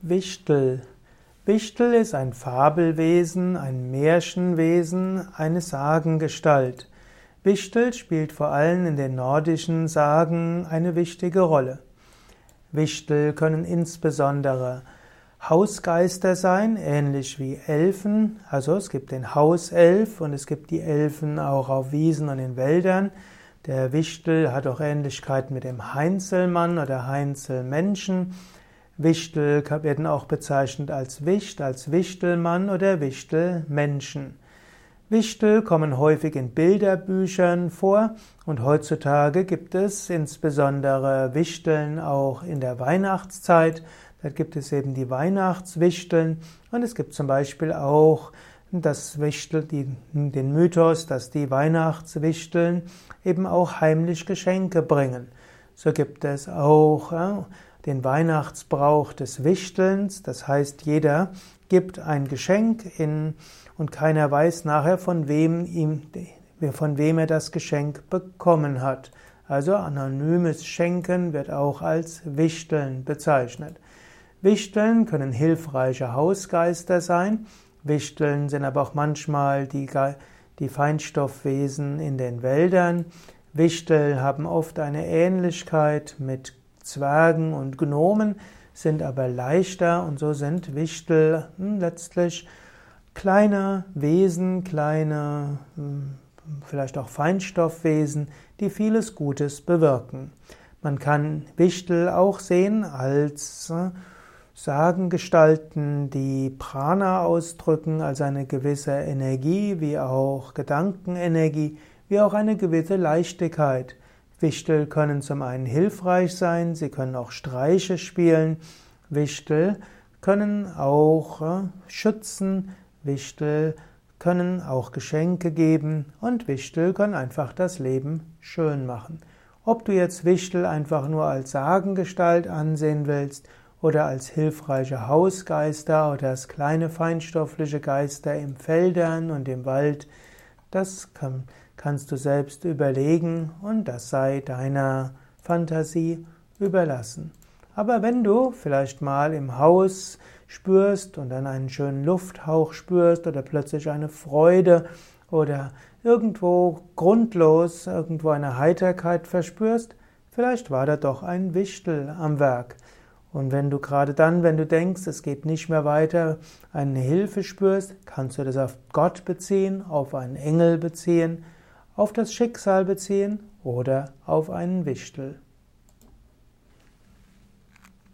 Wichtel. Wichtel ist ein Fabelwesen, ein Märchenwesen, eine Sagengestalt. Wichtel spielt vor allem in den nordischen Sagen eine wichtige Rolle. Wichtel können insbesondere Hausgeister sein, ähnlich wie Elfen. Also es gibt den Hauself und es gibt die Elfen auch auf Wiesen und in Wäldern. Der Wichtel hat auch Ähnlichkeit mit dem Heinzelmann oder Heinzelmenschen. Wichtel werden auch bezeichnet als Wicht, als Wichtelmann oder Wichtelmenschen. Wichtel kommen häufig in Bilderbüchern vor und heutzutage gibt es insbesondere Wichteln auch in der Weihnachtszeit. Da gibt es eben die Weihnachtswichteln und es gibt zum Beispiel auch das Wichtel, die, den Mythos, dass die Weihnachtswichteln eben auch heimlich Geschenke bringen. So gibt es auch ja, den Weihnachtsbrauch des Wichtelns, das heißt, jeder gibt ein Geschenk in, und keiner weiß nachher, von wem, ihm, von wem er das Geschenk bekommen hat. Also anonymes Schenken wird auch als Wichteln bezeichnet. Wichteln können hilfreiche Hausgeister sein. Wichteln sind aber auch manchmal die, die Feinstoffwesen in den Wäldern. Wichtel haben oft eine Ähnlichkeit mit Zwergen und Gnomen, sind aber leichter und so sind Wichtel hm, letztlich kleine Wesen, kleine, hm, vielleicht auch Feinstoffwesen, die vieles Gutes bewirken. Man kann Wichtel auch sehen als äh, Sagengestalten, die Prana ausdrücken, also eine gewisse Energie, wie auch Gedankenenergie, wie auch eine gewisse Leichtigkeit. Wichtel können zum einen hilfreich sein, sie können auch Streiche spielen. Wichtel können auch äh, schützen, Wichtel können auch Geschenke geben und Wichtel können einfach das Leben schön machen. Ob du jetzt Wichtel einfach nur als Sagengestalt ansehen willst oder als hilfreiche Hausgeister oder als kleine feinstoffliche Geister im Feldern und im Wald, das kann, kannst du selbst überlegen und das sei deiner Fantasie überlassen. Aber wenn du vielleicht mal im Haus spürst und dann einen schönen Lufthauch spürst oder plötzlich eine Freude oder irgendwo grundlos irgendwo eine Heiterkeit verspürst, vielleicht war da doch ein Wichtel am Werk. Und wenn du gerade dann, wenn du denkst, es geht nicht mehr weiter, eine Hilfe spürst, kannst du das auf Gott beziehen, auf einen Engel beziehen, auf das Schicksal beziehen oder auf einen Wichtel.